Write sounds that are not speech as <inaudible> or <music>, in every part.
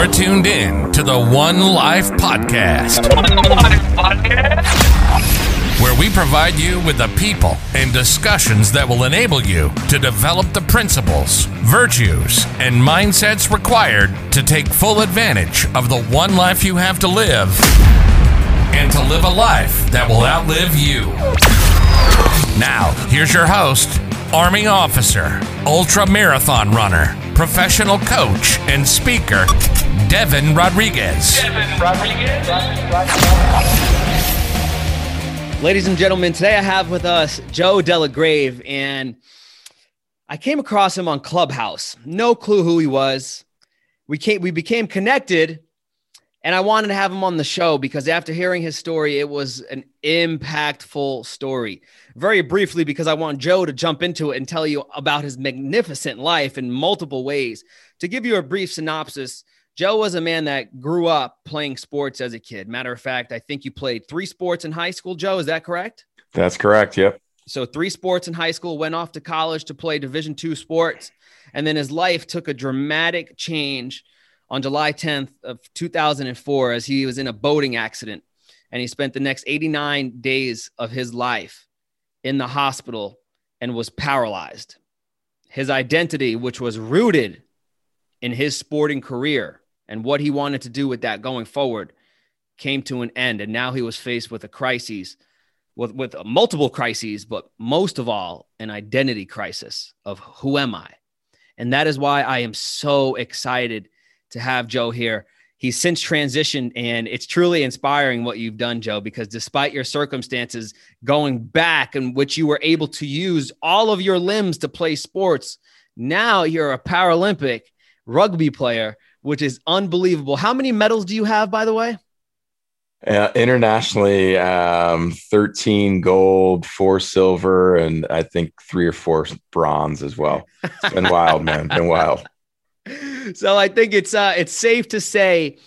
You're tuned in to the One Life Podcast, where we provide you with the people and discussions that will enable you to develop the principles, virtues, and mindsets required to take full advantage of the one life you have to live and to live a life that will outlive you. Now, here's your host, Army officer, ultra marathon runner, professional coach, and speaker, Devin Rodriguez. Devin Rodriguez. Ladies and gentlemen, today I have with us Joe Delagrave, and I came across him on Clubhouse. No clue who he was. We came, we became connected and I wanted to have him on the show because after hearing his story, it was an impactful story. Very briefly, because I want Joe to jump into it and tell you about his magnificent life in multiple ways. To give you a brief synopsis, Joe was a man that grew up playing sports as a kid. Matter of fact, I think you played three sports in high school, Joe. Is that correct? That's correct. Yep. So three sports in high school, went off to college to play Division two sports, and then his life took a dramatic change on July 10th of 2004 as he was in a boating accident and he spent the next 89 days of his life in the hospital and was paralyzed. His identity, which was rooted in his sporting career and what he wanted to do with that going forward, came to an end. And now he was faced with a crisis, with, with multiple crises, but most of all, an identity crisis of who am I? And that is why I am so excited to have Joe here. He's since transitioned, and it's truly inspiring what you've done, Joe, because despite your circumstances going back in which you were able to use all of your limbs to play sports, now you're a Paralympic rugby player, which is unbelievable. How many medals do you have, by the way? Uh, internationally, um, 13 gold, four silver, and I think three or four bronze as well. It's been wild, man. Been wild so I think it's uh, it's safe to say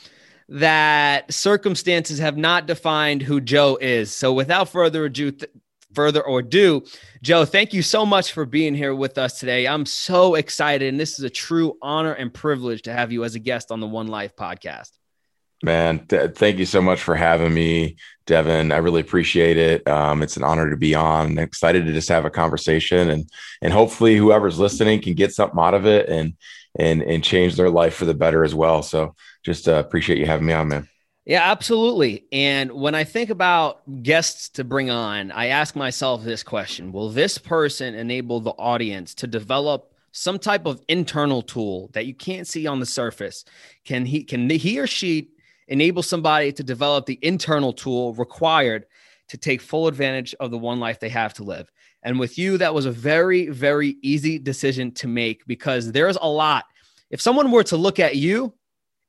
that circumstances have not defined who Joe is. So without further ado, th- further ado, Joe, thank you so much for being here with us today. I'm so excited, and this is a true honor and privilege to have you as a guest on the One Life podcast. Man, th- thank you so much for having me, Devin. I really appreciate it. Um, it's an honor to be on. I'm excited to just have a conversation, and and hopefully, whoever's listening can get something out of it, and and and change their life for the better as well. So just uh, appreciate you having me on, man. Yeah, absolutely. And when I think about guests to bring on, I ask myself this question Will this person enable the audience to develop some type of internal tool that you can't see on the surface? Can he can he or she enable somebody to develop the internal tool required to take full advantage of the one life they have to live? And with you, that was a very, very easy decision to make because there's a lot. If someone were to look at you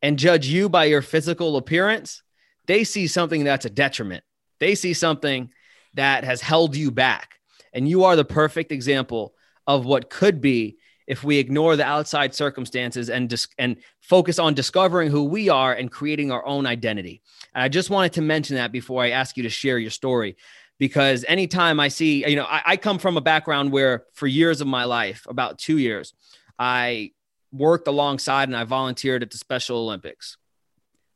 and judge you by your physical appearance, they see something that's a detriment. They see something that has held you back. And you are the perfect example of what could be if we ignore the outside circumstances and dis- and focus on discovering who we are and creating our own identity. And I just wanted to mention that before I ask you to share your story because anytime I see, you know, I, I, come from a background where for years of my life, about two years, I worked alongside and I volunteered at the Special Olympics.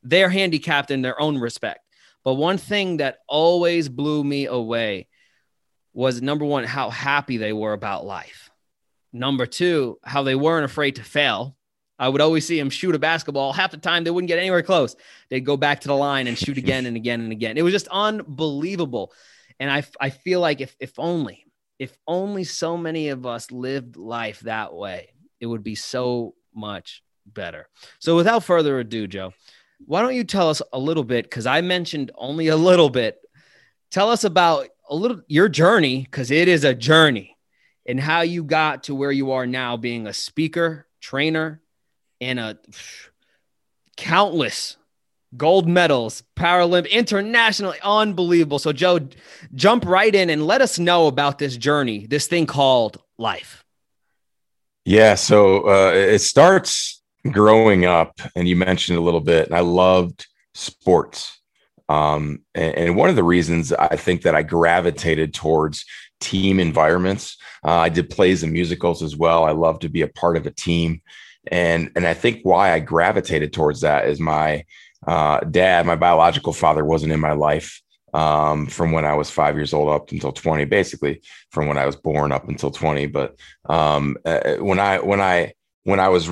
They're handicapped in their own respect. But one thing that always blew me away was number one, how happy they were about life. Number two, how they weren't afraid to fail. I would always see them shoot a basketball. Half the time, they wouldn't get anywhere close. They'd go back to the line and shoot again and again and again. It was just unbelievable. And I, I feel like if, if only, if only so many of us lived life that way, it would be so much better. So without further ado, Joe, why don't you tell us a little bit? Because I mentioned only a little bit. Tell us about a little your journey, because it is a journey, and how you got to where you are now, being a speaker, trainer, and a countless gold medals, Paralympic, internationally, unbelievable. So, Joe, jump right in and let us know about this journey, this thing called life. Yeah. So uh, it starts growing up, and you mentioned a little bit, and I loved sports. Um, and, and, one of the reasons I think that I gravitated towards team environments, uh, I did plays and musicals as well. I love to be a part of a team. and and I think why I gravitated towards that is my uh, dad, my biological father, wasn't in my life um, from when I was five years old up until 20, basically from when I was born up until 20. But um, uh, when I when I when I was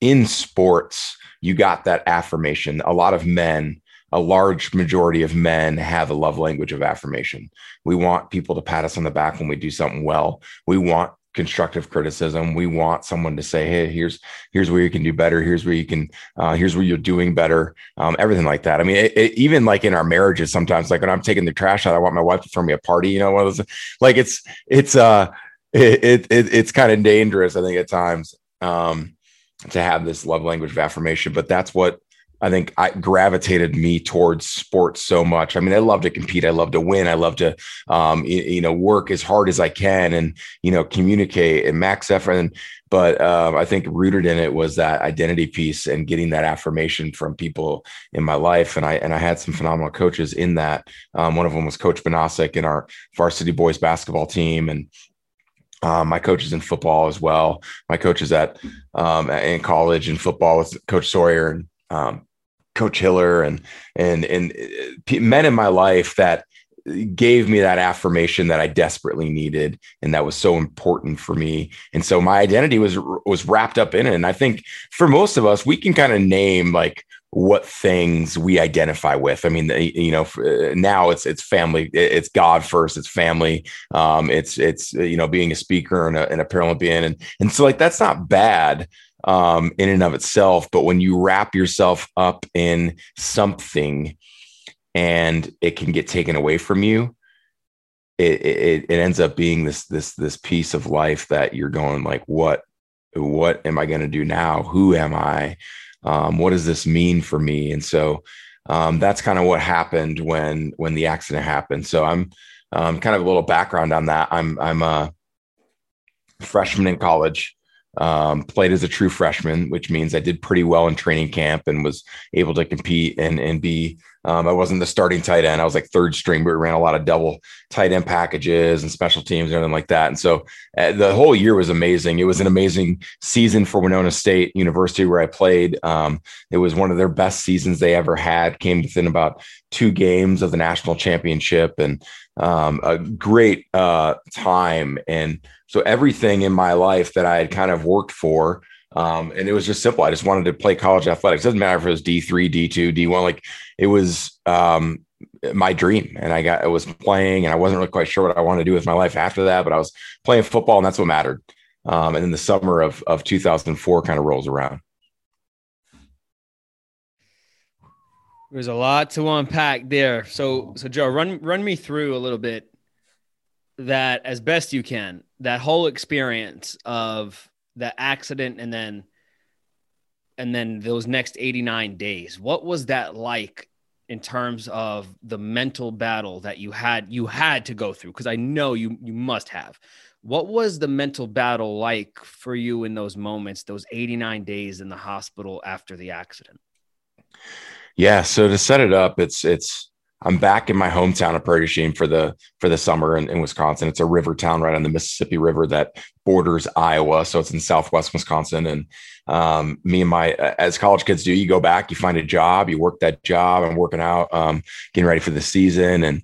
in sports, you got that affirmation. A lot of men, a large majority of men have a love language of affirmation. We want people to pat us on the back when we do something well. We want constructive criticism. We want someone to say, "Hey, here's here's where you can do better. Here's where you can. Uh, here's where you're doing better. Um, everything like that. I mean, it, it, even like in our marriages, sometimes like when I'm taking the trash out, I want my wife to throw me a party. You know, one of those, like it's it's uh it, it it's kind of dangerous. I think at times um, to have this love language of affirmation, but that's what I think I gravitated me towards sports so much. I mean, I love to compete. I love to win. I love to, um, you, you, know, work as hard as I can and, you know, communicate and max effort. And, but um, I think rooted in it was that identity piece and getting that affirmation from people in my life. And I, and I had some phenomenal coaches in that. Um, one of them was coach Benasic in our varsity boys basketball team. And, um, my coaches in football as well. My coaches at um, in college and football with Coach Sawyer and um, Coach Hiller and and and uh, men in my life that gave me that affirmation that I desperately needed and that was so important for me. And so my identity was was wrapped up in it. And I think for most of us, we can kind of name like what things we identify with. I mean, you know, uh, now it's it's family, it's God first, it's family, um, it's it's you know being a speaker and a, and a Paralympian, and and so like that's not bad um, in and of itself. But when you wrap yourself up in something and it can get taken away from you, it, it, it ends up being this this this piece of life that you're going like, what what am I going to do now? Who am I? Um, what does this mean for me? And so um, that's kind of what happened when when the accident happened. So I'm um, kind of a little background on that. I'm I'm a freshman in college um, played as a true freshman, which means I did pretty well in training camp and was able to compete and and be. Um, I wasn't the starting tight end. I was like third string, but we ran a lot of double tight end packages and special teams and everything like that. And so uh, the whole year was amazing. It was an amazing season for Winona State University where I played. Um, it was one of their best seasons they ever had. Came within about two games of the national championship and um, a great uh, time and so everything in my life that I had kind of worked for, um, and it was just simple. I just wanted to play college athletics. It doesn't matter if it was D three, D two, D one. Like it was um, my dream, and I got I was playing, and I wasn't really quite sure what I wanted to do with my life after that. But I was playing football, and that's what mattered. Um, and then the summer of of 2004 kind of rolls around. There's a lot to unpack there. So, so Joe, run run me through a little bit that as best you can that whole experience of the accident and then and then those next 89 days what was that like in terms of the mental battle that you had you had to go through? Because i know you you must have. What was the mental battle like for you in those moments those 89 days in the hospital after the accident? Yeah so to set it up it's it's I'm back in my hometown of Prairie du Chien for the for the summer in, in, Wisconsin. It's a river town right on the Mississippi River that borders Iowa, so it's in Southwest Wisconsin. And um, me and my as college kids do, you go back, you find a job, you work that job. I'm working out, um, getting ready for the season, and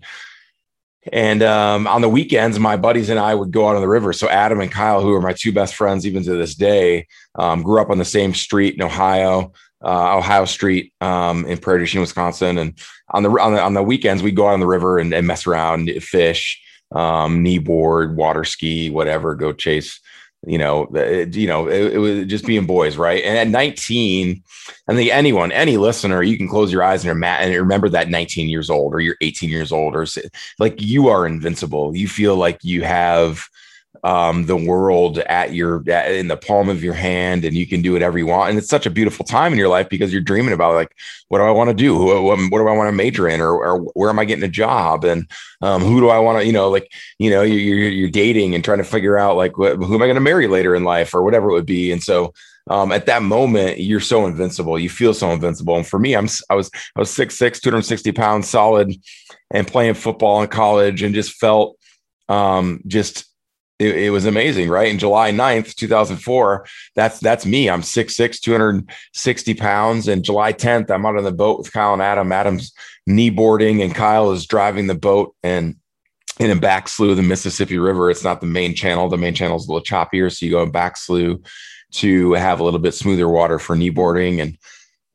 and um, on the weekends, my buddies and I would go out on the river. So Adam and Kyle, who are my two best friends even to this day, um, grew up on the same street in Ohio uh, Ohio Street um, in Prairie du Chien, Wisconsin. And on the on the, on the weekends, we'd go out on the river and, and mess around, fish, um, knee board, water ski, whatever. Go chase. You know, it, you know, it, it, was just being boys, right? And at 19, I think anyone, any listener, you can close your eyes and, and remember that 19 years old, or you're 18 years old, or like you are invincible. You feel like you have um, the world at your at, in the palm of your hand and you can do whatever you want. And it's such a beautiful time in your life because you're dreaming about like what do i want to do? What, what, what, do i want to major in? Or, or, where am i getting a job? And um, who do i want to you know like you know you're, you're dating and trying to figure out like what, who am i going to marry later in life or whatever it would be. And so um, at that moment you're so invincible. You feel so invincible. And for me i'm i was i was 6'6 260 pounds solid and playing football in college and just felt um, just it, it, was amazing, right? In July 9th, 2004, that's that's me. I'm 6'6, 260 pounds. And July 10th, I'm out on the boat with Kyle and Adam. Adam's knee boarding, and Kyle is driving the boat and in a back of the Mississippi River. It's not the main channel. The main channel is a little choppier. So you go in back to have a little bit smoother water for knee boarding. And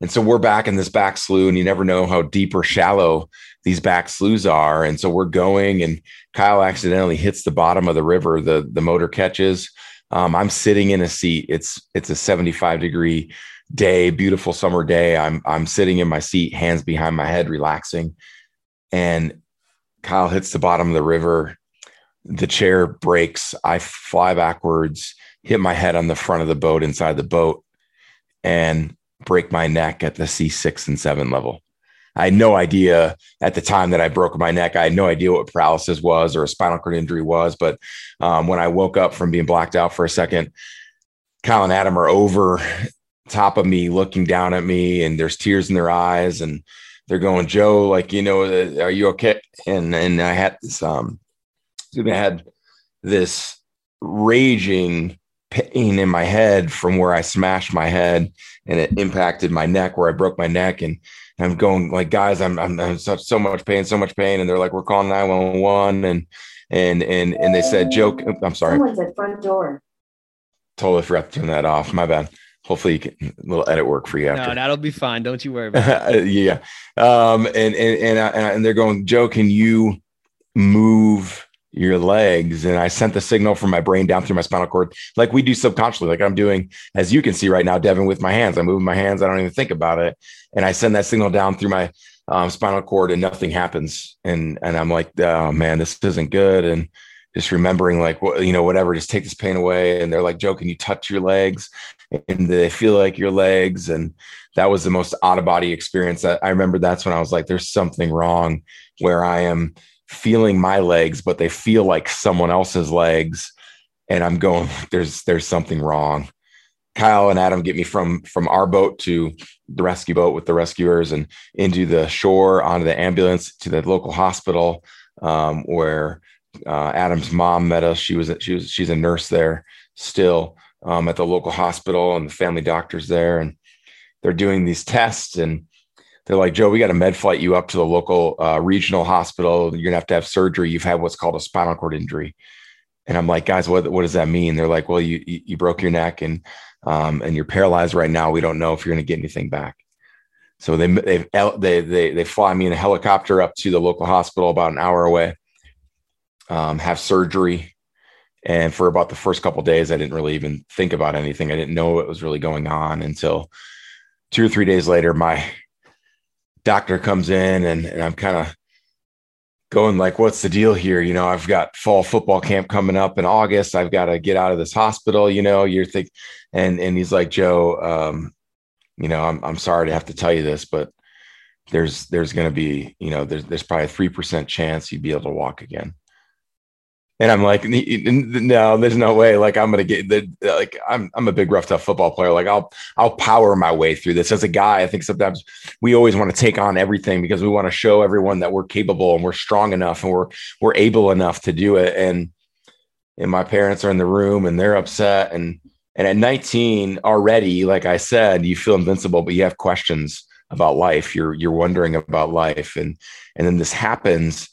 and so we're back in this back slough, and you never know how deep or shallow these back sloughs are. And so we're going, and Kyle accidentally hits the bottom of the river. The the motor catches. Um, I'm sitting in a seat. It's it's a 75 degree day, beautiful summer day. I'm I'm sitting in my seat, hands behind my head, relaxing. And Kyle hits the bottom of the river. The chair breaks. I fly backwards, hit my head on the front of the boat inside the boat, and break my neck at the C6 and 7 level. I had no idea at the time that I broke my neck. I had no idea what paralysis was or a spinal cord injury was. But um, when I woke up from being blacked out for a second, Kyle and Adam are over top of me, looking down at me, and there's tears in their eyes, and they're going, "Joe, like you know, uh, are you okay?" And and I had this um, I had this raging pain in my head from where I smashed my head and it impacted my neck where I broke my neck and I'm going like guys I'm I'm, I'm such so much pain so much pain and they're like we're calling 911 and and and and they said joke I'm sorry. Someone's at front door. Totally forgot to turn that off. My bad. Hopefully you can a little edit work for you after. no that'll be fine. Don't you worry <laughs> about it. Yeah. Um and and and, I, and they're going Joe can you move your legs and i sent the signal from my brain down through my spinal cord like we do subconsciously like i'm doing as you can see right now devin with my hands. I'm moving my hands. I don't even think about it. And i send that signal down through my um, spinal cord and nothing happens. And and i'm like oh man this isn't good. And just remembering like what you know whatever just take this pain away. And they're like joe can you touch your legs? And they feel like your legs. And that was the most out of body experience that i remember. That's when i was like there's something wrong where i am feeling my legs, but they feel like someone else's legs. And I'm going, there's there's something wrong. Kyle and Adam get me from from our boat to the rescue boat with the rescuers and into the shore onto the ambulance to the local hospital um, where uh, Adam's mom met us. She was she was she's a nurse there still um, at the local hospital and the family doctors there and they're doing these tests and they're like, Joe, we got to med flight you up to the local uh, regional hospital. You're gonna have to have surgery. You've had what's called a spinal cord injury. And I'm like, guys, what, what does that mean? They're like, well, you, you broke your neck and, um, and you're paralyzed right now. We don't know if you're going to get anything back. So they, they, they, they, they fly me in a helicopter up to the local hospital about an hour away, um, have surgery. And for about the first couple days, I didn't really even think about anything. I didn't know what was really going on until two or three days later, my doctor comes in and, and I'm kind of going like, what's the deal here? You know, I've got fall football camp coming up in August. I've got to get out of this hospital, you know, you're think, and, and he's like, Joe, um, you know, I'm, I'm sorry to have to tell you this, but there's, there's going to be, you know, there's, there's probably a 3% chance you'd be able to walk again. And I'm like, no, there's no way. Like I'm gonna get the like I'm I'm a big rough tough football player. Like I'll I'll power my way through this. As a guy, I think sometimes we always want to take on everything because we want to show everyone that we're capable and we're strong enough and we're we're able enough to do it. And and my parents are in the room and they're upset. And and at 19 already, like I said, you feel invincible, but you have questions about life. You're you're wondering about life. And and then this happens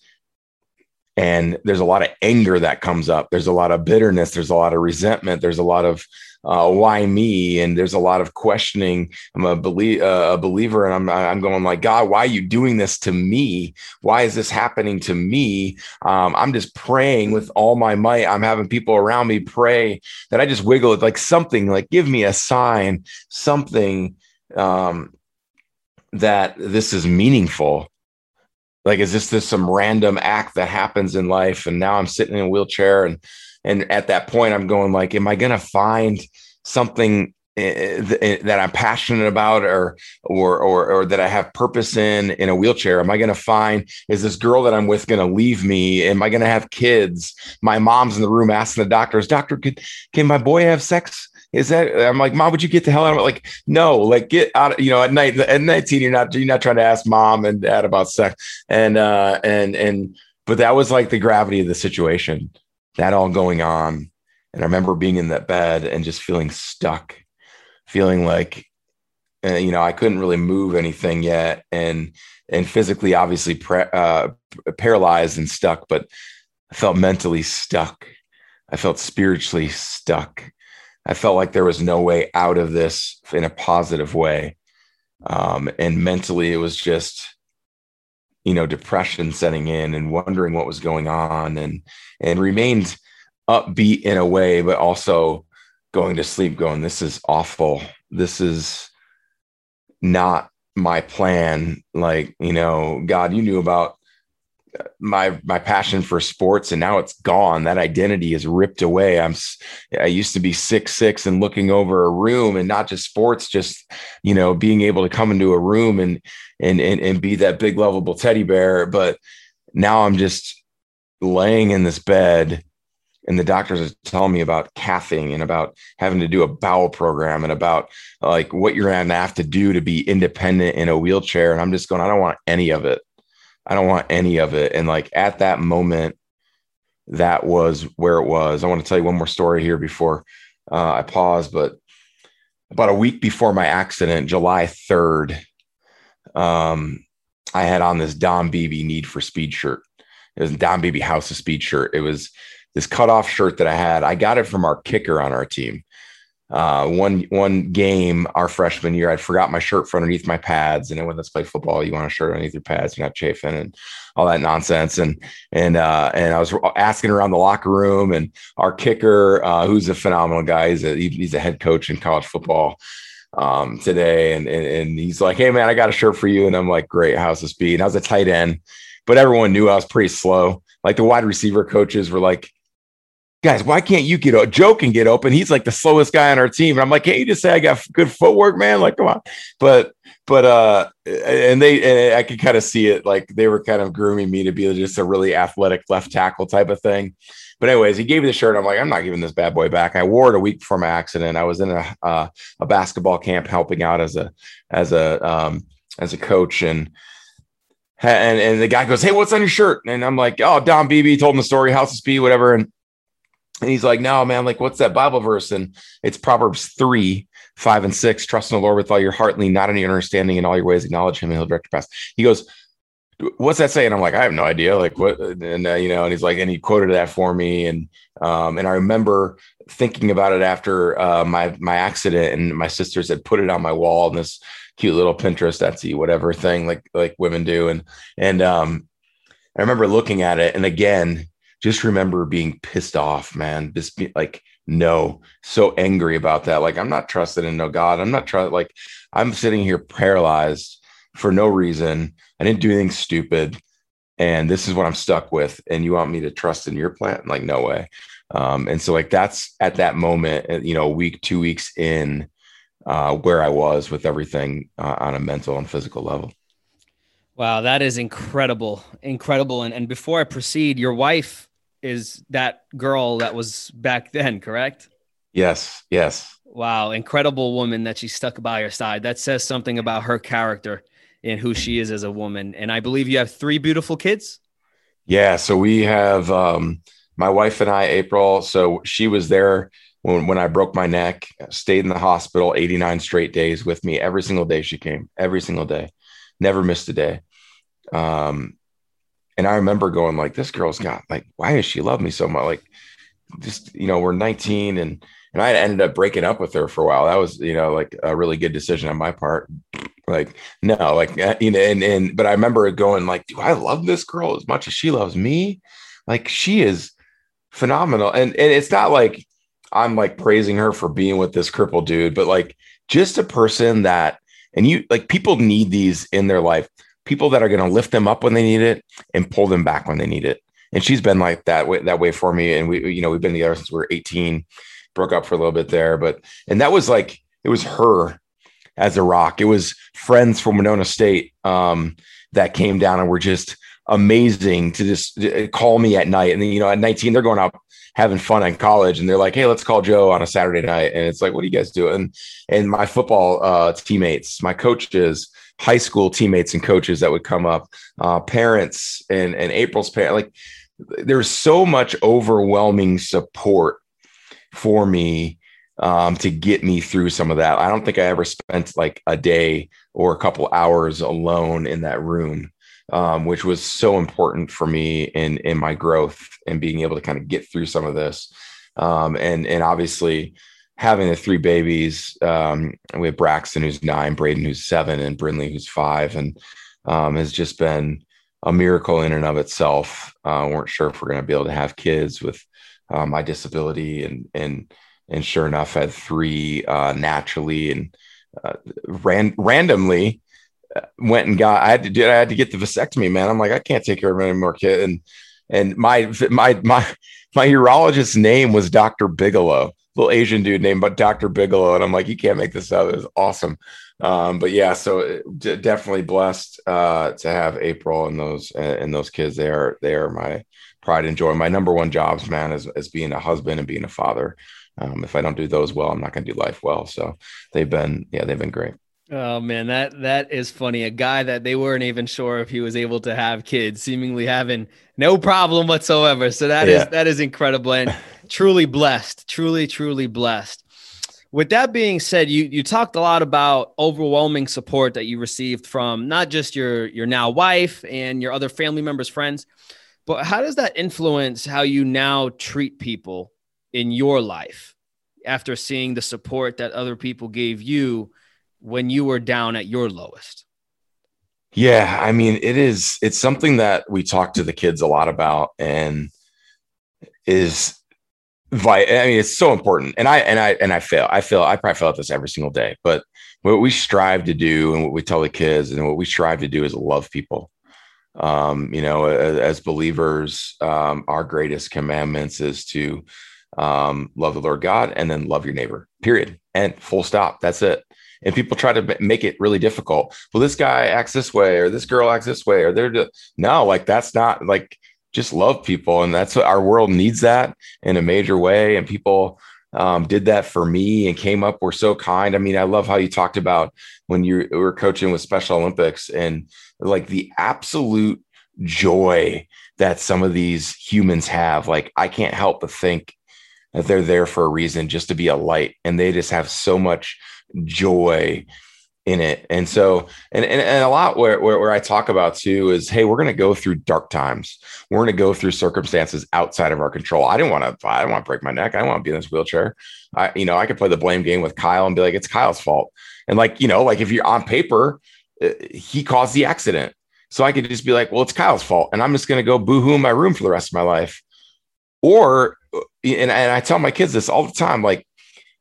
and there's a lot of anger that comes up. There's a lot of bitterness. There's a lot of resentment. There's a lot of uh, why me? And there's a lot of questioning. I'm a, belie- uh, a believer and I'm, I'm going like god why are you doing this to me? Why is this happening to me? Um, i'm just praying with all my might. I'm having people around me pray that i just wiggle it like something like give me a sign something um, that this is meaningful like is this this some random act that happens in life and now i'm sitting in a wheelchair and and at that point i'm going like am i going to find something eh, eh, that I'm passionate about or, or, or, or that I have purpose in, in a wheelchair? Am I going to find, is this girl that I'm with going to leave me? Am I going to have kids? My mom's in the room asking the doctors, doctor, could, can my boy have sex? Is that I'm like, mom, would you get the hell out of it? Like, no, like get out, you know, at night, at 19, you're not, you're not trying to ask mom and dad about sex. And, uh, and, and, but that was like the gravity of the situation that all going on. And I remember being in that bed and just feeling stuck, feeling like, uh, you know, I couldn't really move anything yet. And, and physically, obviously, pre- uh, paralyzed and stuck, but I felt mentally stuck. I felt spiritually stuck. I felt like there was no way out of this in a positive way. Um, and mentally, it was just, you know, depression setting in and wondering what was going on and, and remained upbeat in a way, but also going to sleep going, this is awful. This is not my plan. Like, you know, God, you knew about my my passion for sports and now it's gone. That identity is ripped away. I'm i used to be six six and looking over a room and not just sports just you know being able to come into a room and and and, and be that big lovable teddy bear. But now i'm just laying in this bed and the doctors are telling me about cathing and about having to do a bowel program and about like what you're going to have to do to be independent in a wheelchair. And i'm just going i don't want any of it I don't want any of it. And like at that moment, that was where it was. I want to tell you one more story here before uh, I pause. But about a week before my accident, July 3rd, um, I had on this Don Beebe Need for Speed shirt. It was Don Beebe House of Speed shirt. It was this cutoff shirt that I had. I got it from our kicker on our team uh, one one game our freshman year, I'd forgot my shirt for underneath my pads. And when let's play football, you want a shirt underneath your pads, you're not chafing and all that nonsense. And and uh, and I was asking around the locker room, and our kicker, uh, who's a phenomenal guy, he's a he's a head coach in college football um, today, and, and and he's like, "Hey man, I got a shirt for you," and I'm like, "Great, how's the speed?" And I was a tight end, but everyone knew I was pretty slow. Like the wide receiver coaches were like, guys, why can't you get a Joe can get open? He's like the slowest guy on our team. And I'm like, can't you just say I got good footwork, man? Like, come on. But, but, uh, and they, and I could kind of see it like they were kind of grooming me to be just a really athletic left tackle type of thing. But anyways, he gave me the shirt. I'm like, I'm not giving this bad boy back. I wore it a week before my accident. I was in a, uh, a basketball camp helping out as a, as a, um, as a coach and, and and the guy goes, "Hey, what's on your shirt?" And I'm like, "Oh, Don Beebe told him the story, House of Speed, whatever." And and he's like, no, man, like, what's that Bible verse? And it's Proverbs 3, 5, and 6. Trust in the Lord with all your heart, lean not on your understanding in all your ways, acknowledge him, and he'll direct your path. He goes, what's that saying? I'm like, I have no idea. Like, what? And, uh, you know, and he's like, and he quoted that for me. And, um, and I remember thinking about it after uh, my, my accident, and my sisters had put it on my wall in this cute little Pinterest, Etsy, whatever thing like, like women do. And, and, um, I remember looking at it. And again, just remember being pissed off, man. Just be like, no, so angry about that. Like, I'm not trusted in no God. I'm not trying, like, I'm sitting here paralyzed for no reason. I didn't do anything stupid. And this is what I'm stuck with. And you want me to trust in your plan? Like, no way. Um, and so, like, that's at that moment, uh, you know, week, two weeks in, uh, where I was with everything uh, on a mental and physical level. Wow, that is incredible. Incredible. And, and before I proceed, your wife is that girl that was back then, correct? Yes, yes. Wow, incredible woman that she stuck by your side. That says something about her character and who she is as a woman. And I believe you have three beautiful kids. Yeah, so we have um, my wife and I, April. So she was there when when I broke my neck. Stayed in the hospital 89 straight days with me every single day. She came every single day, never missed a day. Um, and I remember going like, this girl's got like, why does she love me so much? Like, just you know, we're 19 and and I ended up breaking up with her for a while. That was you know like a really good decision on my part. Like no, like uh, you know, and and but I remember going like, do I love this girl as much as she loves me? Like she is phenomenal, and and it's not like I'm like praising her for being with this crippled dude, but like just a person that and you like people need these in their life people that are going to lift them up when they need it and pull them back when they need it. And she's been like that way, that way for me. And we, you know, we've been together since we were 18, broke up for a little bit there, but, and that was like, it was her as a rock. It was friends from Winona State um, that came down and were just amazing to just uh, call me at night. And then, you know, at 19, they're going out having fun in college and they're like, Hey, let's call Joe on a Saturday night. And it's like, what are you guys doing? And my football uh, teammates, my coaches, high school teammates and coaches that would come up, uh, parents and and April's parent, like there's so much overwhelming support for me um, to get me through some of that. I don't think I ever spent like a day or a couple hours alone in that room, um, which was so important for me in in my growth and being able to kind of get through some of this. Um, and and obviously having the three babies, um, we have Braxton who's nine, Braden who's seven, and Brinley who's five, and um, has just been a miracle in and of itself. Uh, weren't sure if we're going to be able to have kids with uh, my disability, and and and sure enough, had three uh, naturally and uh, ran randomly. Uh, went and got. I had to do. I had to get the vasectomy, man. I'm like, I can't take care of any more kids. And and my my my my urologist's name was Doctor Bigelow, little Asian dude named but Doctor Bigelow, and I'm like, you can't make this up. It was awesome. Um, but yeah, so uh, definitely blessed uh, to have April and those and those kids. They are they are my pride and joy. My number one jobs, man, is, is being a husband and being a father. Um, if I don't do those well, I'm not going to do life well. So they've been, yeah, they've been great. Oh man, that that is funny. A guy that they weren't even sure if he was able to have kids, seemingly having no problem whatsoever. So that yeah. is that is incredible and truly blessed. Truly, truly blessed. With that being said, you you talked a lot about overwhelming support that you received from not just your your now wife and your other family members, friends, but how does that influence how you now treat people in your life after seeing the support that other people gave you when you were down at your lowest? Yeah, I mean, it is it's something that we talk to the kids a lot about and is I mean, it's so important. And I and I and I fail. I feel I probably fail at this every single day. But what we strive to do and what we tell the kids and what we strive to do is love people. Um, you know, as, as believers, um, our greatest commandments is to um, love the Lord God and then love your neighbor, period. And full stop. That's it. And people try to make it really difficult. Well, this guy acts this way, or this girl acts this way, or they're just, no, like that's not like just love people. And that's what our world needs that in a major way. And people um, did that for me and came up, were so kind. I mean, I love how you talked about when you were coaching with Special Olympics and like the absolute joy that some of these humans have. Like, I can't help but think that they're there for a reason just to be a light and they just have so much joy in it. And so and and, and a lot where, where, where i talk about too is hey we're going to go through dark times. We're going to go through circumstances outside of our control. I didn't want to i don't want to break my neck. I don't want to be in this wheelchair. I you know i could play the blame game with kyle and be like it's kyle's fault. And like you know like if you're on paper uh, he caused the accident. So i could just be like well it's kyle's fault and i'm just going to go boohoo in my room for the rest of my life. Or and, and I tell my kids this all the time, like,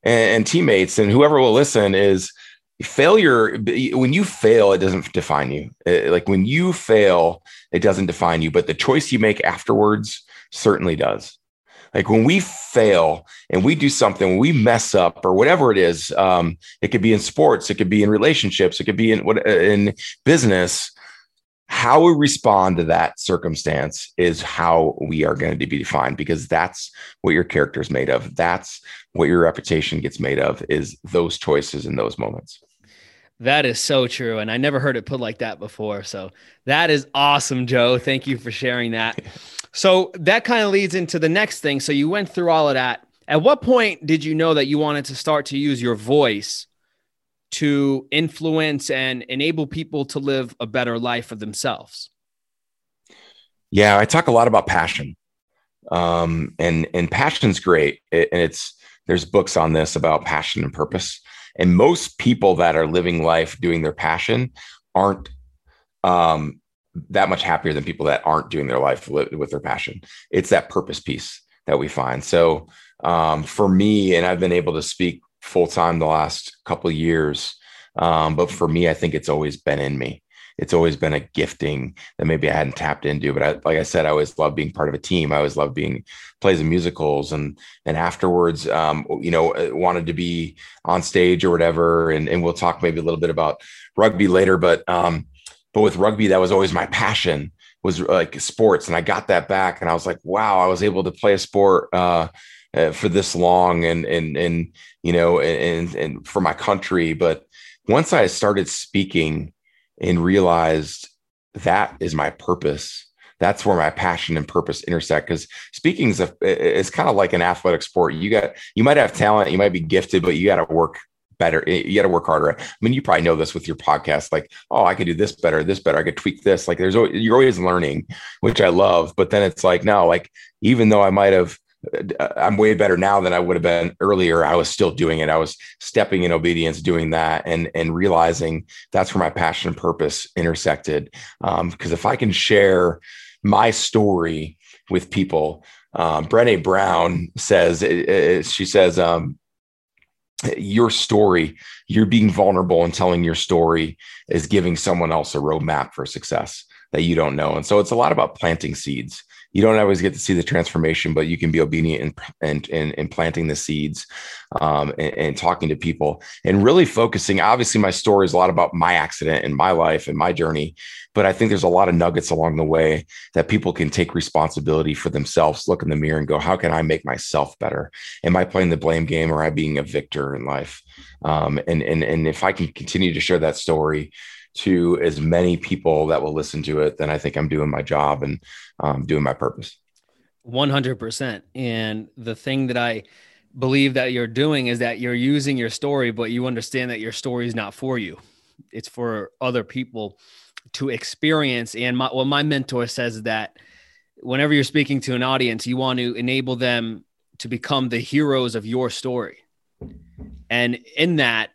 and, and teammates and whoever will listen is failure. When you fail, it doesn't define you. Like when you fail, it doesn't define you, but the choice you make afterwards certainly does. Like when we fail and we do something, we mess up or whatever it is, um, it could be in sports, it could be in relationships, it could be in what in business how we respond to that circumstance is how we are going to be defined because that's what your character is made of that's what your reputation gets made of is those choices in those moments that is so true and i never heard it put like that before so that is awesome joe thank you for sharing that <laughs> so that kind of leads into the next thing so you went through all of that at what point did you know that you wanted to start to use your voice to influence and enable people to live a better life for themselves? Yeah, I talk a lot about passion. Um, and and passion's great. It, and it's there's books on this about passion and purpose. And most people that are living life doing their passion aren't um, that much happier than people that aren't doing their life with their passion. It's that purpose piece that we find. So um, for me, and I've been able to speak full time the last couple years. Um, but for me, I think it's always been in me. It's always been a gifting that maybe I hadn't tapped into. But I, like I said, I always love being part of a team. I always love being plays and musicals, and and afterwards, um, you know, uh, wanted to be on stage or whatever. And and we'll talk maybe a little bit about rugby later. But um, but with rugby, that was always my passion was like sports, and I got that back, and I was like, wow, I was able to play a sport. Uh, uh, for this long and and and you know and and for my country but once i started speaking and realized that is my purpose that's where my passion and purpose intersect. Because speaking is a, it's kind of like an athletic sport. You got you might have talent, you might be gifted, but you got to work better. You got to work harder. I mean, you probably know this with your podcast. Like, oh, I could do this better, this better. I could tweak this. Like, there's always, you're always learning, which I love. But then it's like, no, like even though I might have I'm way better now than I would have been earlier. I was still doing it. I was stepping in obedience, doing that, and and realizing that's where my passion and purpose intersected. Because um, if I can share my story with people, um, Brene Brown says it, it, she says um, your story, you're being vulnerable and telling your story is giving someone else a roadmap for success that you don't know. And so it's a lot about planting seeds you don't always get to see the transformation, but you can be obedient and and, and, planting the seeds um, and, and, talking to people and really focusing. Obviously, my story is a lot about my accident and my life and my journey, but I think there's a lot of nuggets along the way that people can take responsibility for themselves, look in the mirror and go, how can I make myself better? Am I playing the blame game or am I being a victor in life? Um, and, and, and if I can continue to share that story, to as many people that will listen to it, then I think I'm doing my job and um, doing my purpose. 100%. And the thing that I believe that you're doing is that you're using your story, but you understand that your story is not for you, it's for other people to experience. And my, my mentor says that whenever you're speaking to an audience, you want to enable them to become the heroes of your story. And in that,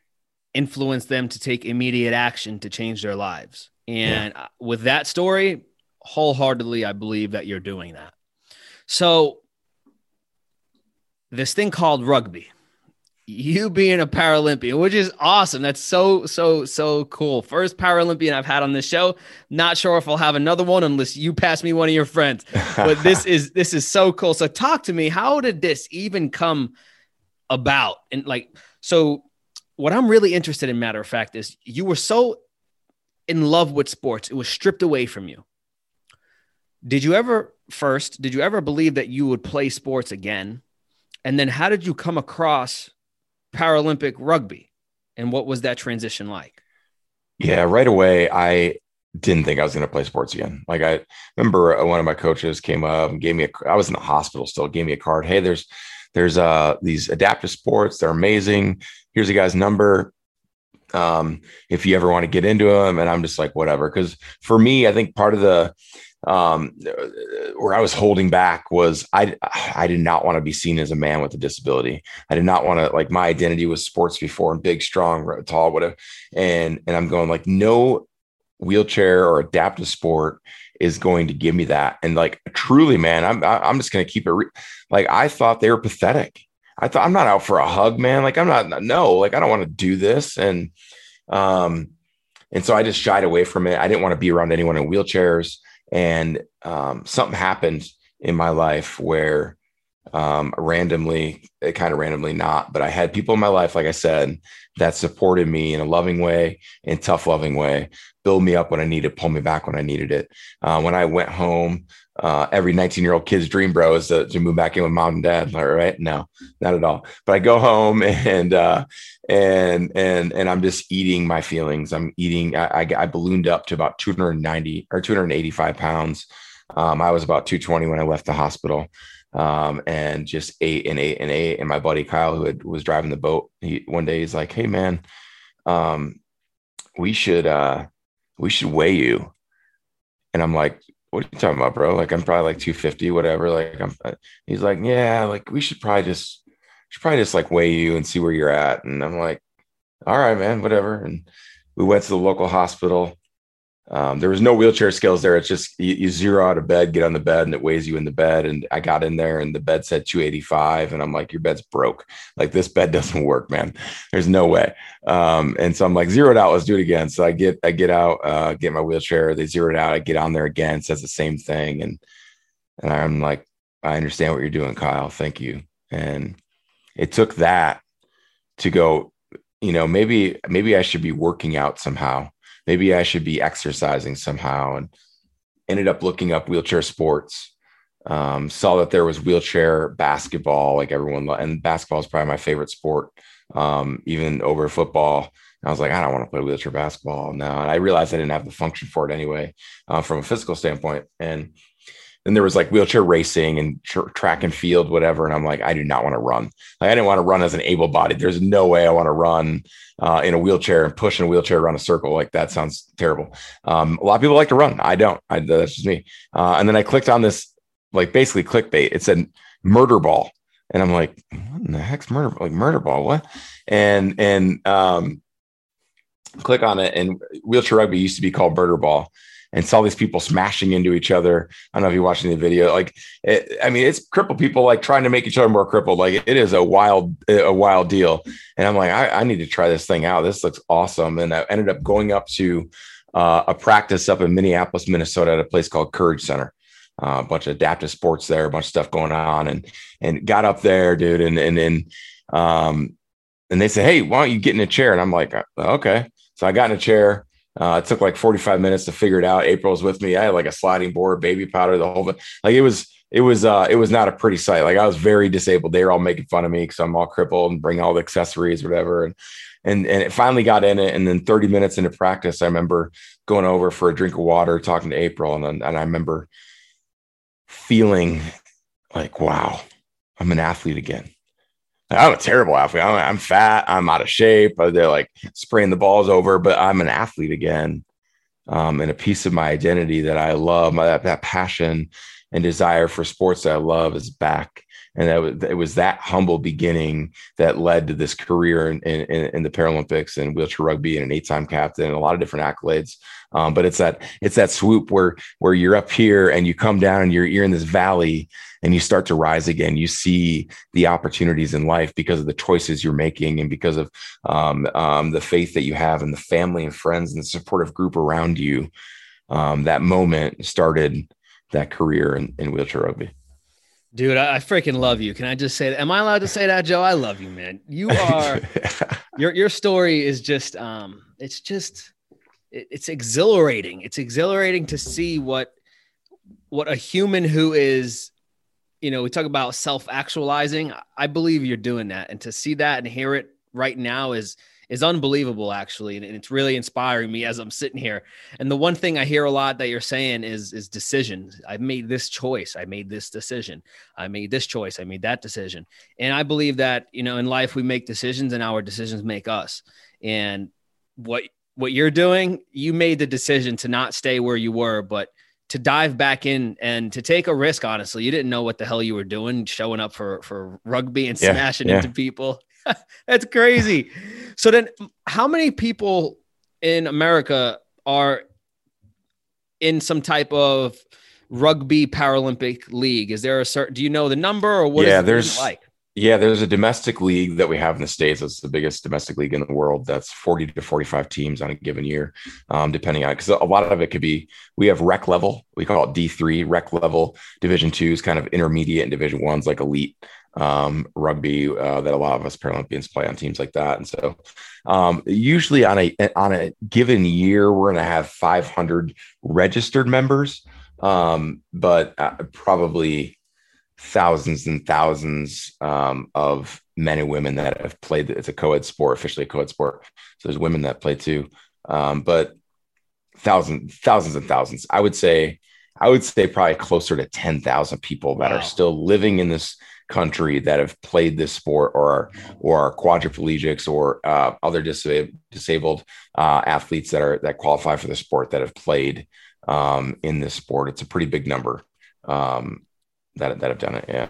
influence them to take immediate action to change their lives. And yeah. with that story, wholeheartedly, I believe that you're doing that. So, this thing called rugby, you being a Paralympian, which is awesome. That's so, so, so cool. First Paralympian I've had on this show. Not sure if I'll have another one unless you pass me one of your friends. But <laughs> this is this is so cool. So talk to me. How did this even come about? And like, so what I'm really interested in, matter of fact, is you were so in love with sports, it was stripped away from you. Did you ever, first, did you ever believe that you would play sports again? And then how did you come across Paralympic rugby? And what was that transition like? Yeah, right away, I didn't think I was going to play sports again. Like I remember uh, one of my coaches came up and gave me a, I was in the hospital still, gave me a card. Hey, there's, there's uh, these adaptive sports. They're amazing here's a guy's number um, if you ever want to get into them. And I'm just like, whatever. Cause for me, I think part of the, um, where I was holding back was I, I did not want to be seen as a man with a disability. I did not want to, like my identity was sports before and big, strong, tall, whatever. And, and I'm going like, no wheelchair or adaptive sport is going to give me that. And like, truly, man, I'm, I'm just going to keep it re- like, I thought they were pathetic. I thought I'm not out for a hug, man. Like I'm not, no, like I don't want to do this. And, um, and so I just shied away from it. I didn't want to be around anyone in wheelchairs. And, um, something happened in my life where, um, randomly, it kind of randomly not, but I had people in my life, like I said, that supported me in a loving way, in tough, loving way, build me up when I needed, pull me back when I needed it. Uh, when I went home, uh, every 19 year old kid's dream, bro, is to, to, move back in with mom and dad. All right. No, not at all. But I go home <laughs> and, uh, and, and, and I'm just eating my feelings. I'm eating, I, I, I ballooned up to about 290 or 285 pounds. Um, I was about 220 when I left the hospital. Um, and just ate and ate and ate. And my buddy Kyle, who had, was driving the boat, he one day he's like, Hey man, um, we should, uh, we should weigh you. And I'm like, what are you talking about, bro? Like I'm probably like 250, whatever. Like I'm uh, he's like, yeah, like we should probably just should probably just like weigh you and see where you're at. And I'm like, all right, man, whatever. And we went to the local hospital. Um, there was no wheelchair skills there. It's just you, you, zero out of bed, get on the bed, and it weighs you in the bed. And I got in there, and the bed said 285, and I'm like, your bed's broke. Like this bed <laughs> doesn't work, man. There's no way. Um, and so I'm like, zeroed out. Let's do it again. So I get I get out, uh, get my wheelchair. They zero it out. I get on there again. Says the same thing, and and I'm like, I understand what you're doing, Kyle. Thank you. And it took that to go. You know, maybe maybe I should be working out somehow maybe I should be exercising somehow. And ended up looking up wheelchair sports. Um, saw that there was wheelchair basketball, like everyone, and basketball is probably my favorite sport, um, even over football. I was like, I don't want to play wheelchair basketball now. And I realized I didn't have the function for it anyway, uh, from a physical standpoint. And then there was like wheelchair racing and tr- track and field, whatever. And I'm like, I do not want to run. Like, I didn't want to run as an able bodied. There's no way I want to run uh, in a wheelchair and push in a wheelchair around a circle. Like that sounds terrible. Um, a lot of people like to run. I don't. I, that's just me. Uh, and then I clicked on this, like basically clickbait. It said murder ball. And I'm like, what in the heck's murder? Like murder ball? What? And, and, um, click on it. And wheelchair rugby used to be called murder ball and saw these people smashing into each other. I don't know if you're watching the video. Like, it, I mean, it's crippled people like trying to make each other more crippled. Like, it is a wild, a wild deal. And I'm like, I, I need to try this thing out. This looks awesome. And I ended up going up to uh, a practice up in Minneapolis, Minnesota, at a place called Courage Center. Uh, a bunch of adaptive sports there, a bunch of stuff going on, and and got up there, dude, and and and um, and they said, hey, why don't you get in a chair? And I'm like, okay. So I got in a chair uh, it took like 45 minutes to figure it out. April was with me. I had like a sliding board, baby powder, the whole thing. Like it was, it was, uh, it was not a pretty sight. Like I was very disabled. They were all making fun of me because I'm all crippled and bring all the accessories, whatever. And, and, and it finally got in it. And then 30 minutes into practice, I remember going over for a drink of water, talking to April. And then, and I remember feeling like, wow, I'm an athlete again. I'm a terrible athlete. I'm, I'm, fat. I'm out of shape. They're like spraying the balls over, but I'm an athlete again. Um, and a piece of my identity that I love, my, that, that passion and desire for sports that I love is back. And that was, it was that humble beginning that led to this career in, in, in the Paralympics and wheelchair rugby and an eight-time captain and a lot of different accolades. Um, but it's that it's that swoop where where you're up here and you come down and you're you're in this valley and you start to rise again. You see the opportunities in life because of the choices you're making and because of um, um, the faith that you have and the family and friends and the supportive group around you. Um, that moment started that career in, in wheelchair rugby. Dude, I, I, freaking love you. Can I just say that? Am I allowed to say that, Joe? I love you, man. You are <laughs> your your story is just um it's just it, it's exhilarating. It's exhilarating to see what what a human who is you know, we talk about self actualizing. I believe you're doing that. And to see that and hear it right now is is unbelievable actually and it's really inspiring me as i'm sitting here. And the one thing i hear a lot that you're saying is is decisions. I made this choice. I made this decision. I made this choice. I made that decision. And i believe that you know in life we make decisions and our decisions make us. And what what you're doing you made the decision to not stay where you were but to dive back in and to take a risk honestly. You didn't know what the hell you were doing showing up for for rugby and yeah, smashing yeah. into people <laughs> that's crazy so then how many people in america are in some type of rugby paralympic league is there a certain do you know the number or what yeah there's like yeah, there's a domestic league that we have in the States. It's the biggest domestic league in the world. That's 40 to 45 teams on a given year, um, depending on because a lot of it could be we have rec level, we call it D3, rec level, division twos, kind of intermediate and division ones like elite um, rugby uh, that a lot of us Paralympians play on teams like that. And so um, usually on a on a given year, we're gonna have 500 registered members. Um, but uh, probably thousands and thousands um, of men and women that have played. It's a co-ed sport, officially a co-ed sport. So there's women that play too, um, but thousands, thousands and thousands. I would say, I would say probably closer to ten thousand people that wow. are still living in this country that have played this sport or are, or are quadriplegics or uh, other disabled, disabled uh, athletes that are that qualify for the sport that have played um, in this sport. It's a pretty big number. Um, that that have done it. Yeah.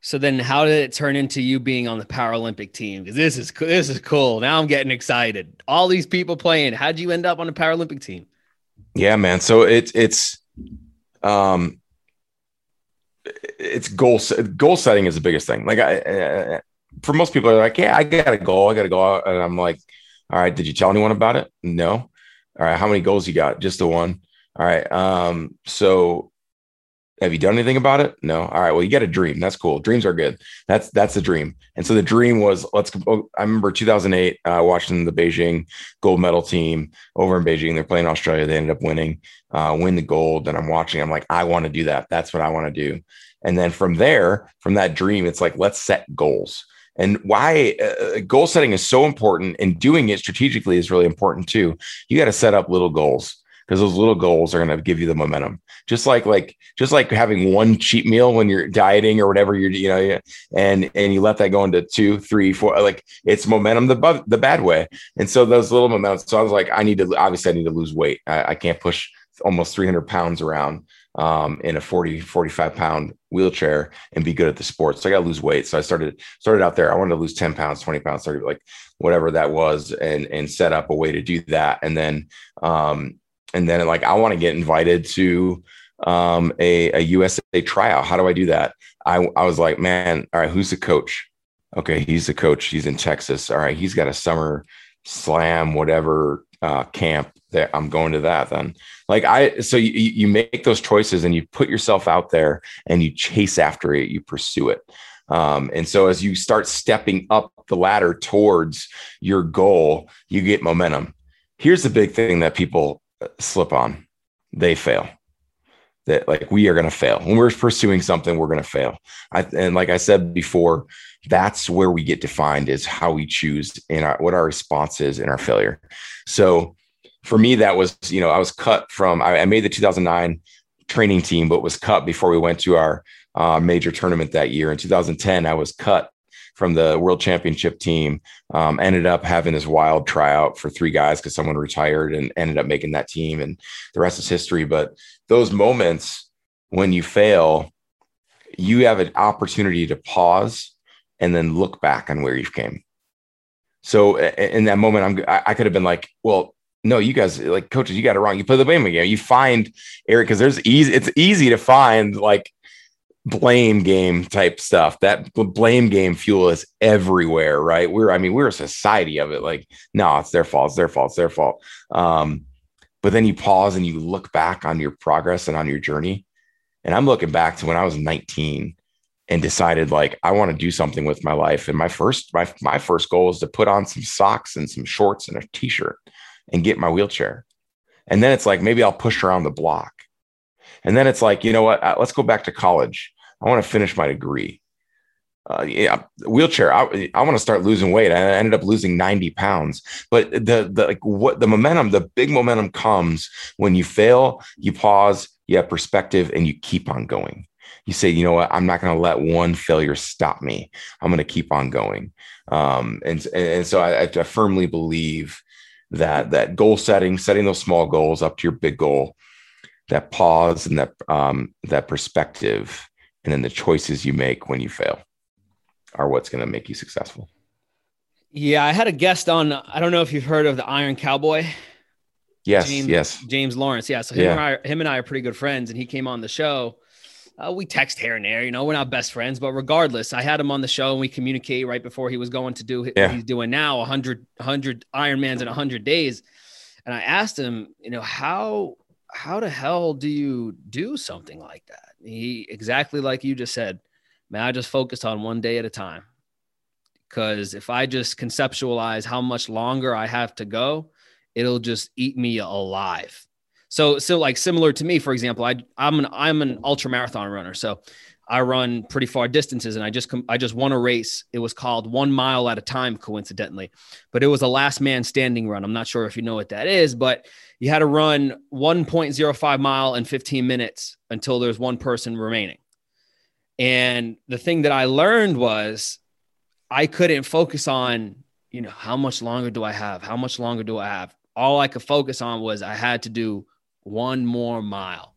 So then, how did it turn into you being on the Paralympic team? Because this is this is cool. Now I'm getting excited. All these people playing. How'd you end up on the Paralympic team? Yeah, man. So it's it's um it's goal goal setting is the biggest thing. Like I, uh, for most people, are like, yeah, I got a goal. I got to go and I'm like, all right. Did you tell anyone about it? No. All right. How many goals you got? Just the one. All right. Um. So have you done anything about it? No. All right. Well, you got a dream. That's cool. Dreams are good. That's that's the dream. And so the dream was let's. I remember 2008 uh, watching the Beijing gold medal team over in Beijing. They're playing Australia. They ended up winning, uh, win the gold. And I'm watching. I'm like, I want to do that. That's what I want to do. And then from there, from that dream, it's like let's set goals. And why uh, goal setting is so important and doing it strategically is really important too. You got to set up little goals because those little goals are going to give you the momentum. Just like like just like having one cheat meal when you're dieting or whatever you're you know and and you let that go into two, three, four. Like it's momentum the the bad way. And so those little momentum. So I was like, I need to obviously I need to lose weight. I, I can't push almost 300 pounds around um, in a 40 45 pound wheelchair and be good at the sport so i got to lose weight so i started started out there i wanted to lose 10 pounds 20 pounds 30 like whatever that was and and set up a way to do that and then um, and then like I want to get invited to um, a, a USA tryout. How do I do that? I, I was like, man, all right, who's the coach? Okay, he's the coach. He's in Texas. All right, he's got a summer slam, whatever uh, camp I'm going to that then. Like I, so you, you make those choices and you put yourself out there and you chase after it, you pursue it. Um, and so as you start stepping up the ladder towards your goal, you get momentum. Here's the big thing that people slip on, they fail. That like we are going to fail when we're pursuing something, we're going to fail. I, and like I said before, that's where we get defined is how we choose and our what our response is in our failure. So for me, that was you know I was cut from I, I made the 2009 training team, but was cut before we went to our uh, major tournament that year. In 2010, I was cut from the world championship team. Um, ended up having this wild tryout for three guys because someone retired and ended up making that team, and the rest is history. But those moments when you fail, you have an opportunity to pause and then look back on where you've came. So in that moment, I'm I could have been like, well, no, you guys like coaches, you got it wrong. You play the blame game. You find Eric because there's easy. It's easy to find like blame game type stuff. That blame game fuel is everywhere, right? We're, I mean, we're a society of it. Like, no, it's their fault. It's their fault. It's their fault. Um, but then you pause and you look back on your progress and on your journey. And I'm looking back to when I was 19 and decided like I want to do something with my life. And my first, my my first goal is to put on some socks and some shorts and a t-shirt and get my wheelchair. And then it's like maybe I'll push around the block. And then it's like, you know what? Uh, let's go back to college I want to finish my degree. Uh, yeah, wheelchair. I, I want to start losing weight. I ended up losing 90 pounds. But the the like what the momentum, the big momentum comes when you fail, you pause, you have perspective, and you keep on going. You say, you know what, I'm not going to let one failure stop me. I'm going to keep on going. Um, and and so I, I firmly believe that that goal setting, setting those small goals up to your big goal, that pause and that um, that perspective and then the choices you make when you fail are what's going to make you successful. Yeah, I had a guest on. I don't know if you've heard of the Iron Cowboy. Yes, James, yes. James Lawrence. Yeah, so him, yeah. And I, him and I are pretty good friends, and he came on the show. Uh, we text here and there, you know, we're not best friends, but regardless, I had him on the show and we communicate right before he was going to do yeah. what he's doing now 100, 100 Ironmans in 100 days. And I asked him, you know, how, how the hell do you do something like that? He exactly like you just said, man, I just focused on one day at a time. Because if I just conceptualize how much longer I have to go, it'll just eat me alive. So, so like similar to me, for example, I I'm an I'm an ultra marathon runner. So I run pretty far distances, and I just I just won a race. It was called One Mile at a Time, coincidentally, but it was a last man standing run. I'm not sure if you know what that is, but you had to run 1.05 mile in 15 minutes until there's one person remaining. And the thing that I learned was I couldn't focus on, you know, how much longer do I have? How much longer do I have? All I could focus on was I had to do one more mile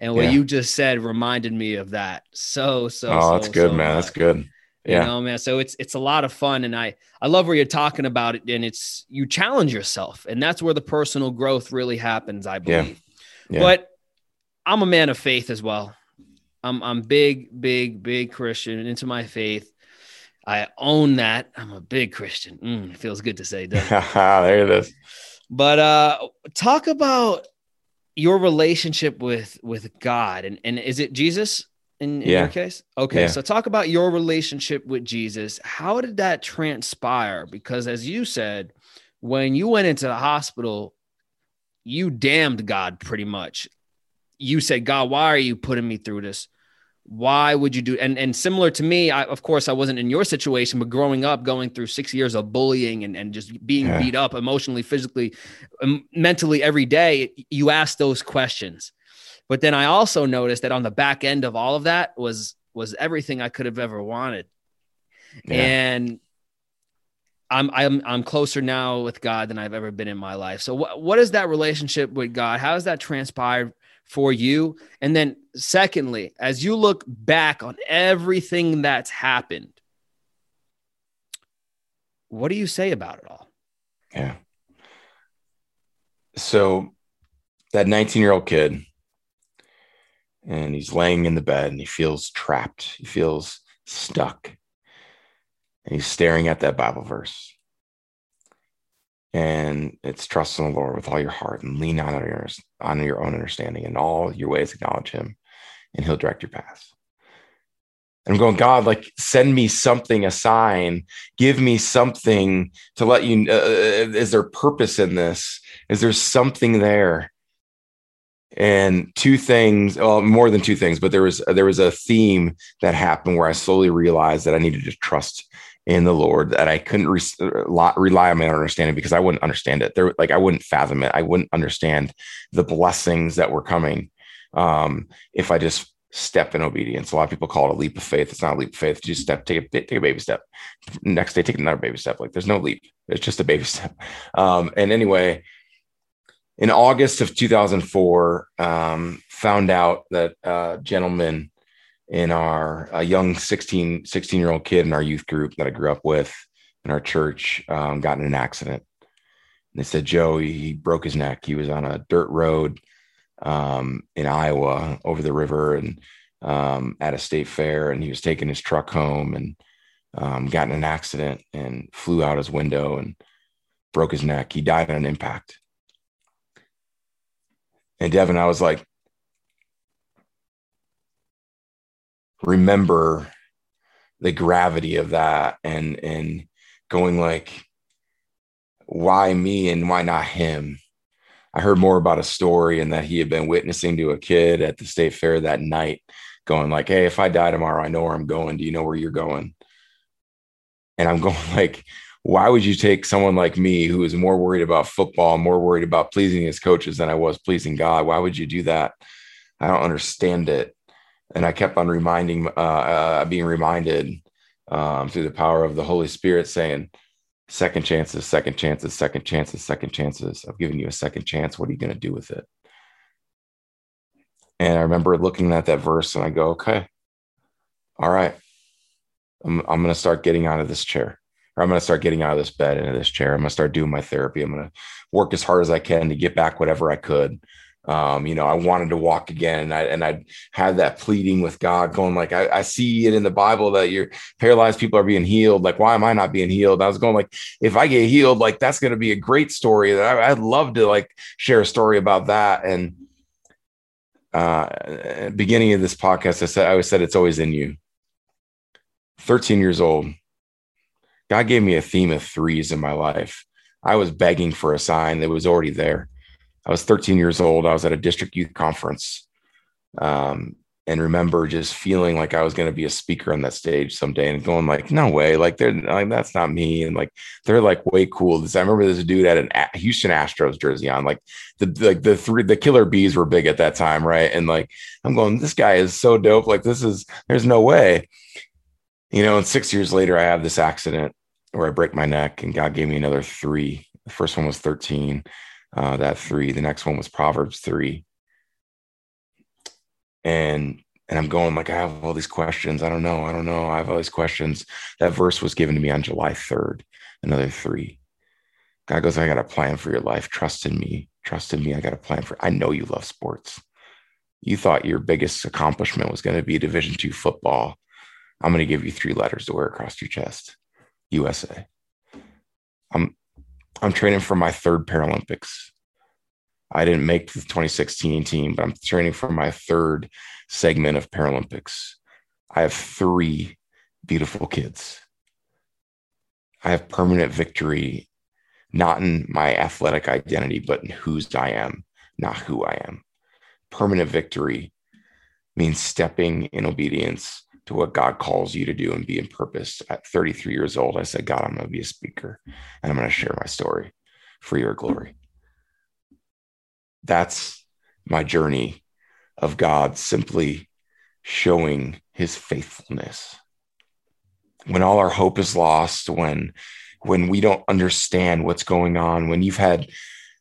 and what yeah. you just said reminded me of that. So so. Oh, so, that's good, so man. Much. That's good. Yeah. You know, man. So it's it's a lot of fun, and I I love where you're talking about it, and it's you challenge yourself, and that's where the personal growth really happens. I believe. Yeah. yeah. But I'm a man of faith as well. I'm I'm big, big, big Christian into my faith. I own that. I'm a big Christian. Mm, feels good to say that. <laughs> there it is. But uh, talk about your relationship with with God and and is it Jesus in, in yeah. your case? Okay, yeah. so talk about your relationship with Jesus. How did that transpire? Because as you said, when you went into the hospital, you damned God pretty much. You said, God, why are you putting me through this? Why would you do and and similar to me I, of course i wasn't in your situation but growing up going through six years of bullying and, and just being yeah. beat up emotionally physically mentally every day you ask those questions but then i also noticed that on the back end of all of that was was everything i could have ever wanted yeah. and I'm I'm I'm closer now with God than I've ever been in my life. So what what is that relationship with God? How has that transpired for you? And then secondly, as you look back on everything that's happened, what do you say about it all? Yeah. So that 19 year old kid, and he's laying in the bed and he feels trapped. He feels stuck. And he's staring at that Bible verse and it's trust in the Lord with all your heart and lean on your on your own understanding and all your ways acknowledge Him, and He'll direct your path. And I'm going, God, like send me something, a sign, give me something to let you. Uh, uh, is there purpose in this? Is there something there? And two things, well, more than two things, but there was there was a theme that happened where I slowly realized that I needed to trust in the Lord that I couldn't re- rely on my understanding because I wouldn't understand it. There, like I wouldn't fathom it. I wouldn't understand the blessings that were coming um, if I just step in obedience. A lot of people call it a leap of faith. It's not a leap of faith. Just step, take a take a baby step. Next day, take another baby step. Like there's no leap. It's just a baby <laughs> step. Um, and anyway, in August of 2004, um, found out that uh, gentleman in our a young 16 16 year old kid in our youth group that i grew up with in our church um, got in an accident. And they said joe he broke his neck. He was on a dirt road um, in iowa over the river and um, at a state fair and he was taking his truck home and um, got in an accident and flew out his window and broke his neck. He died on impact. And devin i was like remember the gravity of that and and going like why me and why not him? I heard more about a story and that he had been witnessing to a kid at the state fair that night going like hey if i die tomorrow i know where i'm going. Do you know where you're going? And i'm <laughs> going like why would you take someone like me who is more worried about football more worried about pleasing his coaches than i was pleasing god? Why would you do that? I don't understand it and I kept on reminding, uh, uh, being reminded um, through the power of the Holy Spirit, saying, "Second chances, second chances, second chances, second chances. I've given you a second chance. What are you going to do with it?" And I remember looking at that verse, and I go, "Okay, all right, I'm I'm going to start getting out of this chair." Or I'm going to start getting out of this bed into this chair. I'm going to start doing my therapy. I'm going to work as hard as I can to get back whatever I could um, you know, I wanted to walk again, and I and I had that pleading with God, going like, I, I, see it in the Bible that your paralyzed people are being healed. Like, why am I not being healed? I was going like, if I get healed, like that's going to be a great story. That I, would love to like share a story about that. And uh, beginning of this podcast, I said I always said it's always in you. Thirteen years old, God gave me a theme of threes in my life. I was begging for a sign that was already there I was 13 years old. I was at a district youth conference. Um, and remember just feeling like I was going to be a speaker on that stage someday and going like, no way, like they're like, that's not me. And like, they're like way cool. This, I remember this dude had an a- Houston Astros jersey on, like the, like the three, the killer bees were big at that time. Right. And like, I'm going, this guy is so dope. Like this is, there's no way, you know, and six years later, I have this accident where I break my neck and God gave me another three. The first one was 13 uh, that three. The next one was Proverbs three. And and I'm going like I have all these questions. I don't know. I don't know. I have all these questions. That verse was given to me on July 3rd. Another three. God goes, I got a plan for your life. Trust in me. Trust in me. I got a plan for. I know you love sports. You thought your biggest accomplishment was going to be Division two football. I'm going to give you three letters to wear across your chest. USA. I'm I'm training for my third Paralympics. I didn't make the 2016 team, but I'm training for my third segment of Paralympics. I have three beautiful kids. I have permanent victory, not in my athletic identity, but in whose I am, not who I am. Permanent victory means stepping in obedience to what God calls you to do and be in purpose. At 33 years old, I said, God, I'm going to be a speaker and I'm going to share my story for your glory. That's my journey of God simply showing his faithfulness. When all our hope is lost, when when we don't understand what's going on, when you've had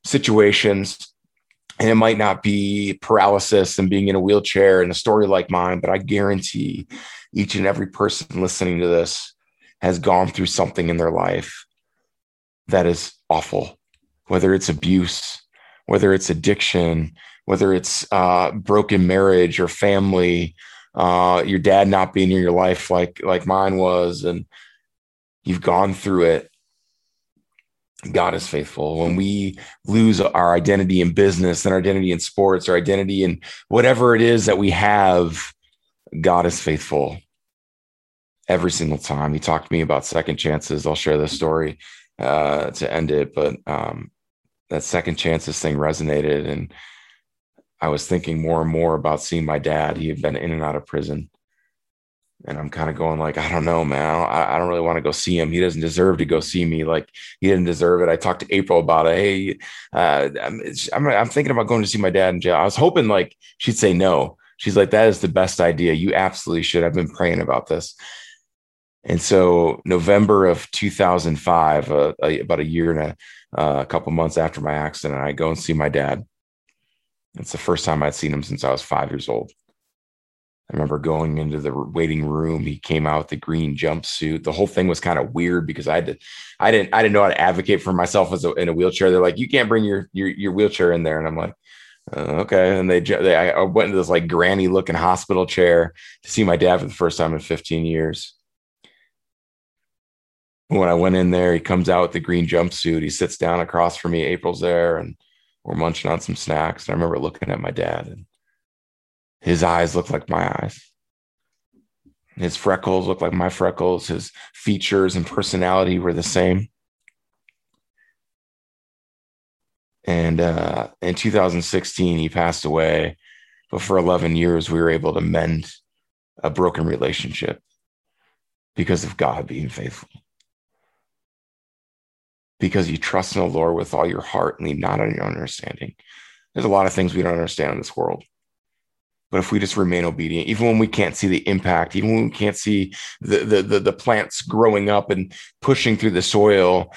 situations and it might not be paralysis and being in a wheelchair and a story like mine, but I guarantee each and every person listening to this has gone through something in their life that is awful, whether it's abuse, whether it's addiction, whether it's uh, broken marriage or family, uh, your dad not being in your life like like mine was, and you've gone through it. God is faithful. When we lose our identity in business and our identity in sports, our identity in whatever it is that we have, God is faithful every single time. He talked to me about second chances. I'll share this story uh, to end it, but um, that second chances thing resonated. And I was thinking more and more about seeing my dad. He had been in and out of prison. And I'm kind of going like, I don't know, man. I, I don't really want to go see him. He doesn't deserve to go see me. Like he didn't deserve it. I talked to April about it. Hey, uh, I'm, I'm, I'm thinking about going to see my dad in jail. I was hoping like she'd say no. She's like, that is the best idea. You absolutely should. I've been praying about this. And so, November of 2005, uh, about a year and a, uh, a couple months after my accident, I go and see my dad. It's the first time I'd seen him since I was five years old. I remember going into the waiting room. He came out with the green jumpsuit. The whole thing was kind of weird because I had to, I didn't, I didn't know how to advocate for myself as a, in a wheelchair. They're like, you can't bring your your, your wheelchair in there, and I'm like, uh, okay. And they, they, I went into this like granny looking hospital chair to see my dad for the first time in 15 years when I went in there, he comes out with the green jumpsuit. He sits down across from me. April's there, and we're munching on some snacks. And I remember looking at my dad, and his eyes looked like my eyes. His freckles looked like my freckles. His features and personality were the same. And uh, in 2016, he passed away. But for 11 years, we were able to mend a broken relationship because of God being faithful because you trust in the Lord with all your heart and lean not on your understanding. There's a lot of things we don't understand in this world. But if we just remain obedient, even when we can't see the impact, even when we can't see the, the, the, the plants growing up and pushing through the soil,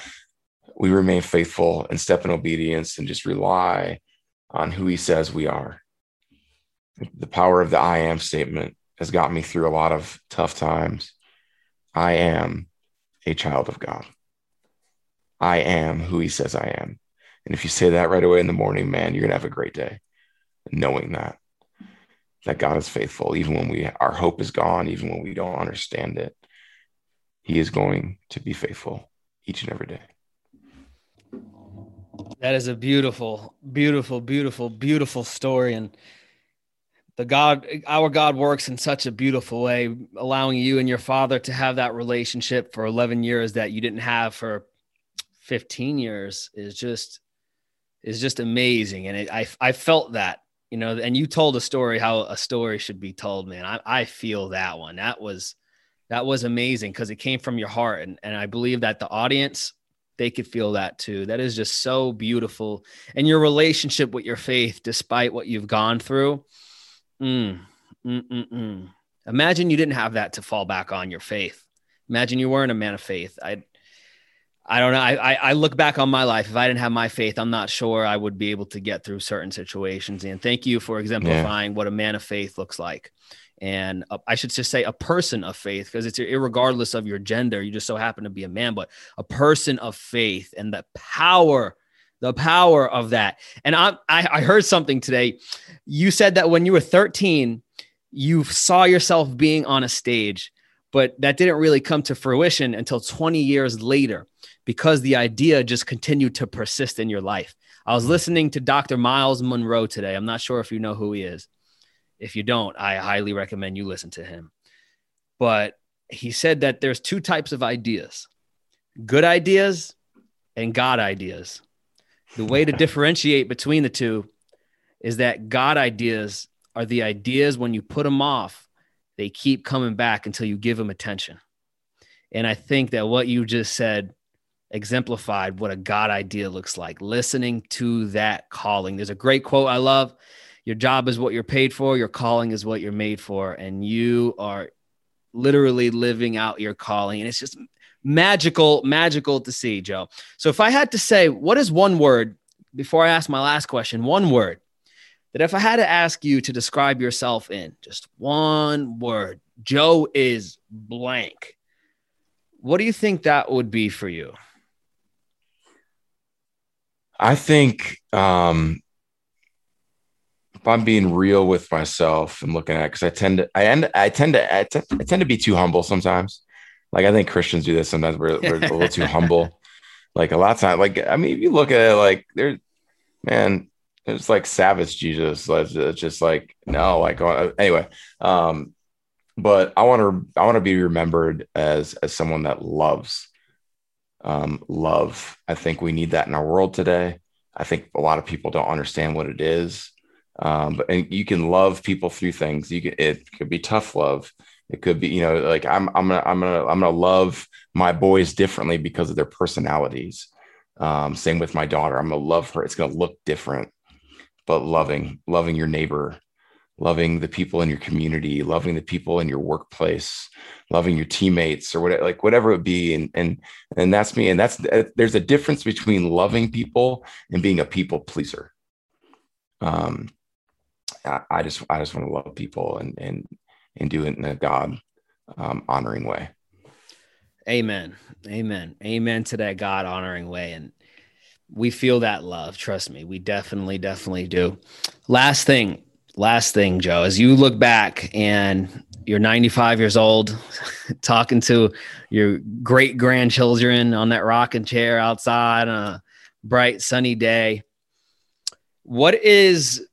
we remain faithful and step in obedience and just rely on who he says we are. The power of the I am statement has got me through a lot of tough times. I am a child of God. I am who he says I am. And if you say that right away in the morning, man, you're going to have a great day knowing that that God is faithful even when we our hope is gone, even when we don't understand it. He is going to be faithful each and every day. That is a beautiful, beautiful, beautiful, beautiful story. And the God, our God works in such a beautiful way, allowing you and your father to have that relationship for 11 years that you didn't have for 15 years is just is just amazing. And it, i i felt that you know and you told a story how a story should be told man. I, I feel that one. That was that was amazing because it came from your heart. And, and i believe that the audience they could feel that too that is just so beautiful and your relationship with your faith despite what you've gone through mm, mm, mm, mm. imagine you didn't have that to fall back on your faith imagine you weren't a man of faith i I don't know. I, I look back on my life. If I didn't have my faith, I'm not sure I would be able to get through certain situations. And thank you for exemplifying yeah. what a man of faith looks like. And uh, I should just say a person of faith because it's regardless of your gender. You just so happen to be a man, but a person of faith and the power, the power of that. And I, I, I heard something today. You said that when you were 13, you saw yourself being on a stage, but that didn't really come to fruition until 20 years later because the idea just continued to persist in your life. I was listening to Dr. Myles Munroe today. I'm not sure if you know who he is. If you don't, I highly recommend you listen to him. But he said that there's two types of ideas good ideas and God ideas. The way to <laughs> differentiate between the two is that God ideas are the ideas when you put them off, they keep coming back until you give them attention. And I think that what you just said exemplified what a God idea looks like listening to that calling. There's a great quote I love Your job is what you're paid for, your calling is what you're made for. And you are literally living out your calling. And it's just magical, magical to see, Joe. So if I had to say, what is one word before I ask my last question, one word that if I had to ask you to describe yourself in just one word, Joe is blank. What do you think that would be for you? I think um, if I'm being real with myself and looking at, because I tend to, I end, I tend to, I, t- I tend to be too humble sometimes. Like I think Christians do this sometimes. We're, we're a little too humble. <laughs> Like a lot of times, like I mean, if you look at it, like there's, man, it's like savage Jesus. It's just like no, like anyway. Um, but I want to, I want to be remembered as as someone that loves um, love. I think we need that in our world today. I think a lot of people don't understand what it is. Um, but and you can love people through things. You can, it could be tough love. It could be, you know, like I'm, I'm gonna, I'm gonna, I'm gonna love my boys differently because of their personalities. Um, same with my daughter. I'm gonna love her. It's gonna look different, but loving, loving your neighbor, loving the people in your community, loving the people in your workplace, loving your teammates or whatever, like whatever it be. And, and, and that's me. And that's, there's a difference between loving people and being a people pleaser. Um, I, I just, I just want to love people and, and, and do it in a God um, honoring way. Amen. Amen. Amen to that God honoring way. And we feel that love. Trust me. We definitely, definitely do. Last thing, last thing, Joe, as you look back and you're 95 years old, <laughs> talking to your great grandchildren on that rocking chair outside on a bright sunny day. What is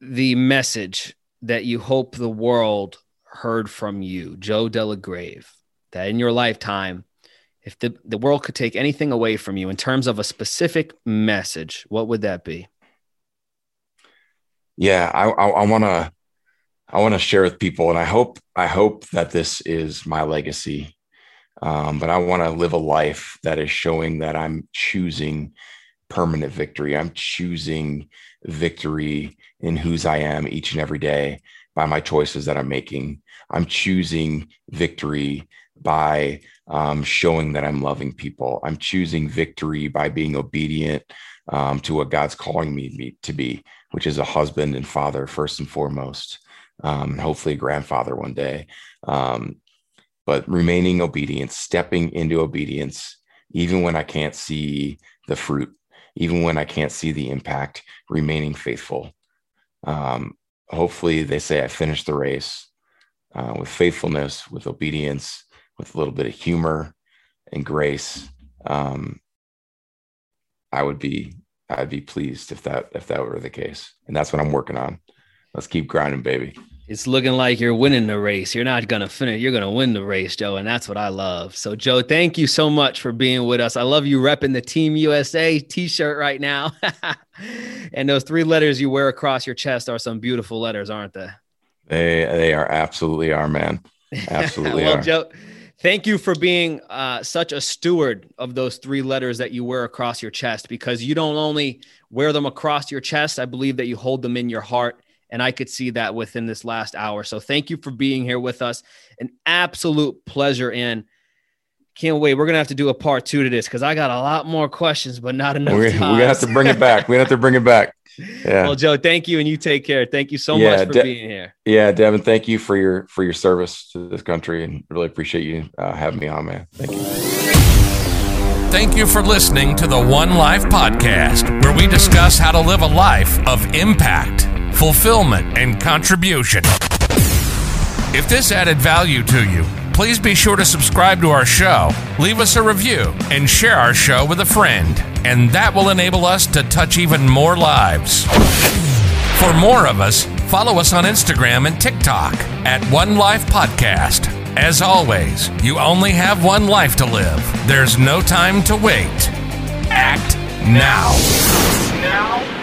the message that you hope the world heard from you, Joe Delagrave, that in your lifetime, if the, the world could take anything away from you in terms of a specific message, what would that be? Yeah, I, I want to I want to share with people, and I hope I hope that this is my legacy. Um, but I want to live a life that is showing that I'm choosing permanent victory. I'm choosing victory in whose I am each and every day by my choices that I'm making. I'm choosing victory by um, showing that I'm loving people. I'm choosing victory by being obedient um, to what God's calling me to be, which is a husband and father first and foremost, um, and hopefully a grandfather one day. Um, but remaining obedient, stepping into obedience, even when I can't see the fruit, even when I can't see the impact, remaining faithful. Um, hopefully, they say I finished the race uh, with faithfulness, with obedience, with a little bit of humor and grace. Um, I would be I'd be pleased if that if that were the case. And that's what I'm working on. Let's keep grinding, baby. It's looking like you're winning the race. You're not gonna finish, you're gonna win the race, Joe. And that's what I love. So, Joe, thank you so much for being with us. I love you repping the Team USA t-shirt right now. <laughs> and those three letters you wear across your chest are some beautiful letters, aren't they? They they are absolutely are, man. <laughs> Absolutely well, are. Joe, thank you for being uh, such a steward of those three letters that you wear across your chest because you don't only wear them across your chest, I believe that you hold them in your heart. And I could see that within this last hour. So thank you for being here with us. An absolute pleasure. And can't wait. We're gonna have to do a part two to this because I got a lot more questions, but not enough. We're, we're gonna have to bring it back. we have to bring it back. Yeah. Well, Joe, thank you, and you take care. Thank you so yeah, much for De- being here. Yeah, Devin, thank you for your for your service to this country, and really appreciate you uh, having me on, man. Thank you. Thank you for listening to the One Life podcast, where we discuss how to live a life of impact, fulfillment, and contribution. If this added value to you, please be sure to subscribe to our show, leave us a review, and share our show with a friend. And that will enable us to touch even more lives. For more of us, follow us on Instagram and TikTok at One Life Podcast. As always, you only have one life to live. There's no time to wait. Act now. Now.